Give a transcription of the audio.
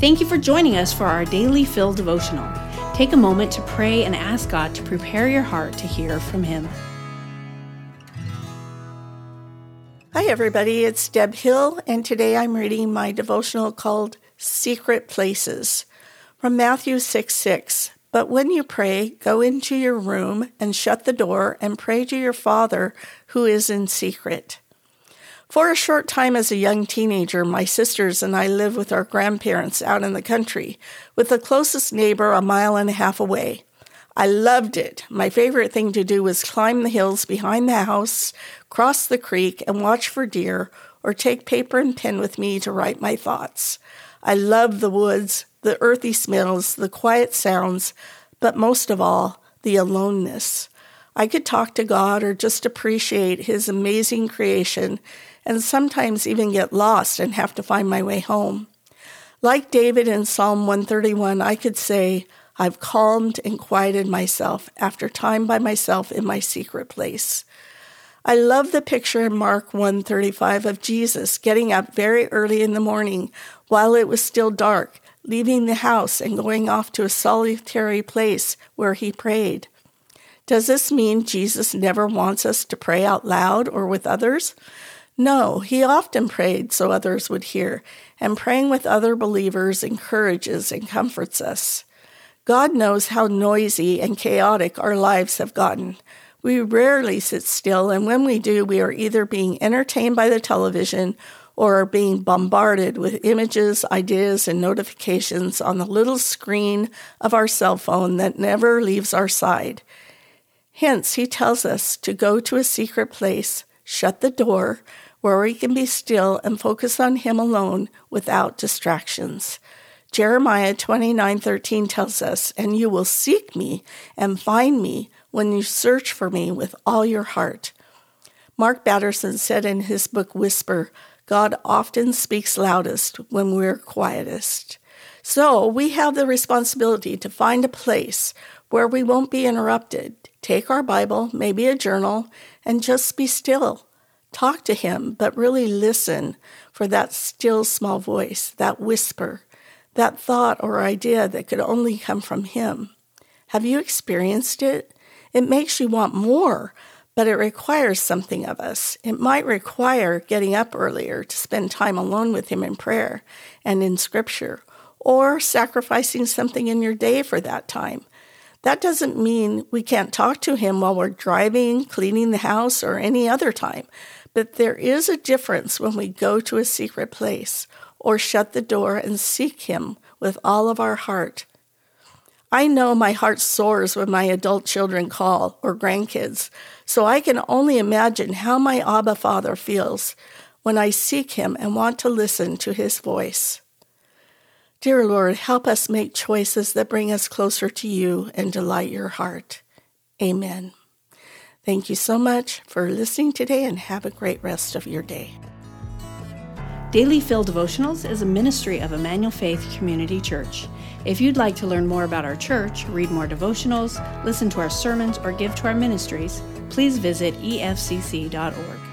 Thank you for joining us for our daily Fill devotional. Take a moment to pray and ask God to prepare your heart to hear from Him. Hi, everybody. It's Deb Hill, and today I'm reading my devotional called Secret Places from Matthew 6 6. But when you pray, go into your room and shut the door and pray to your Father who is in secret. For a short time as a young teenager, my sisters and I lived with our grandparents out in the country, with the closest neighbor a mile and a half away. I loved it. My favorite thing to do was climb the hills behind the house, cross the creek, and watch for deer, or take paper and pen with me to write my thoughts. I loved the woods, the earthy smells, the quiet sounds, but most of all, the aloneness. I could talk to God or just appreciate His amazing creation and sometimes even get lost and have to find my way home. Like David in Psalm 131, I could say, I've calmed and quieted myself after time by myself in my secret place. I love the picture in Mark 1:35 of Jesus getting up very early in the morning while it was still dark, leaving the house and going off to a solitary place where he prayed. Does this mean Jesus never wants us to pray out loud or with others? No, he often prayed so others would hear, and praying with other believers encourages and comforts us. God knows how noisy and chaotic our lives have gotten. We rarely sit still, and when we do, we are either being entertained by the television or are being bombarded with images, ideas, and notifications on the little screen of our cell phone that never leaves our side. Hence, he tells us to go to a secret place, shut the door, where we can be still and focus on him alone without distractions. Jeremiah 29:13 tells us, "And you will seek me and find me when you search for me with all your heart." Mark Batterson said in his book Whisper, God often speaks loudest when we're quietest. So we have the responsibility to find a place where we won't be interrupted. Take our Bible, maybe a journal, and just be still. Talk to Him, but really listen for that still small voice, that whisper, that thought or idea that could only come from Him. Have you experienced it? It makes you want more, but it requires something of us. It might require getting up earlier to spend time alone with Him in prayer and in Scripture, or sacrificing something in your day for that time. That doesn't mean we can't talk to Him while we're driving, cleaning the house, or any other time, but there is a difference when we go to a secret place or shut the door and seek Him with all of our heart I know my heart soars when my adult children call or grandkids, so I can only imagine how my Abba Father feels when I seek him and want to listen to his voice. Dear Lord, help us make choices that bring us closer to you and delight your heart. Amen. Thank you so much for listening today and have a great rest of your day. Daily Fill Devotionals is a ministry of Emmanuel Faith Community Church. If you'd like to learn more about our church, read more devotionals, listen to our sermons, or give to our ministries, please visit efcc.org.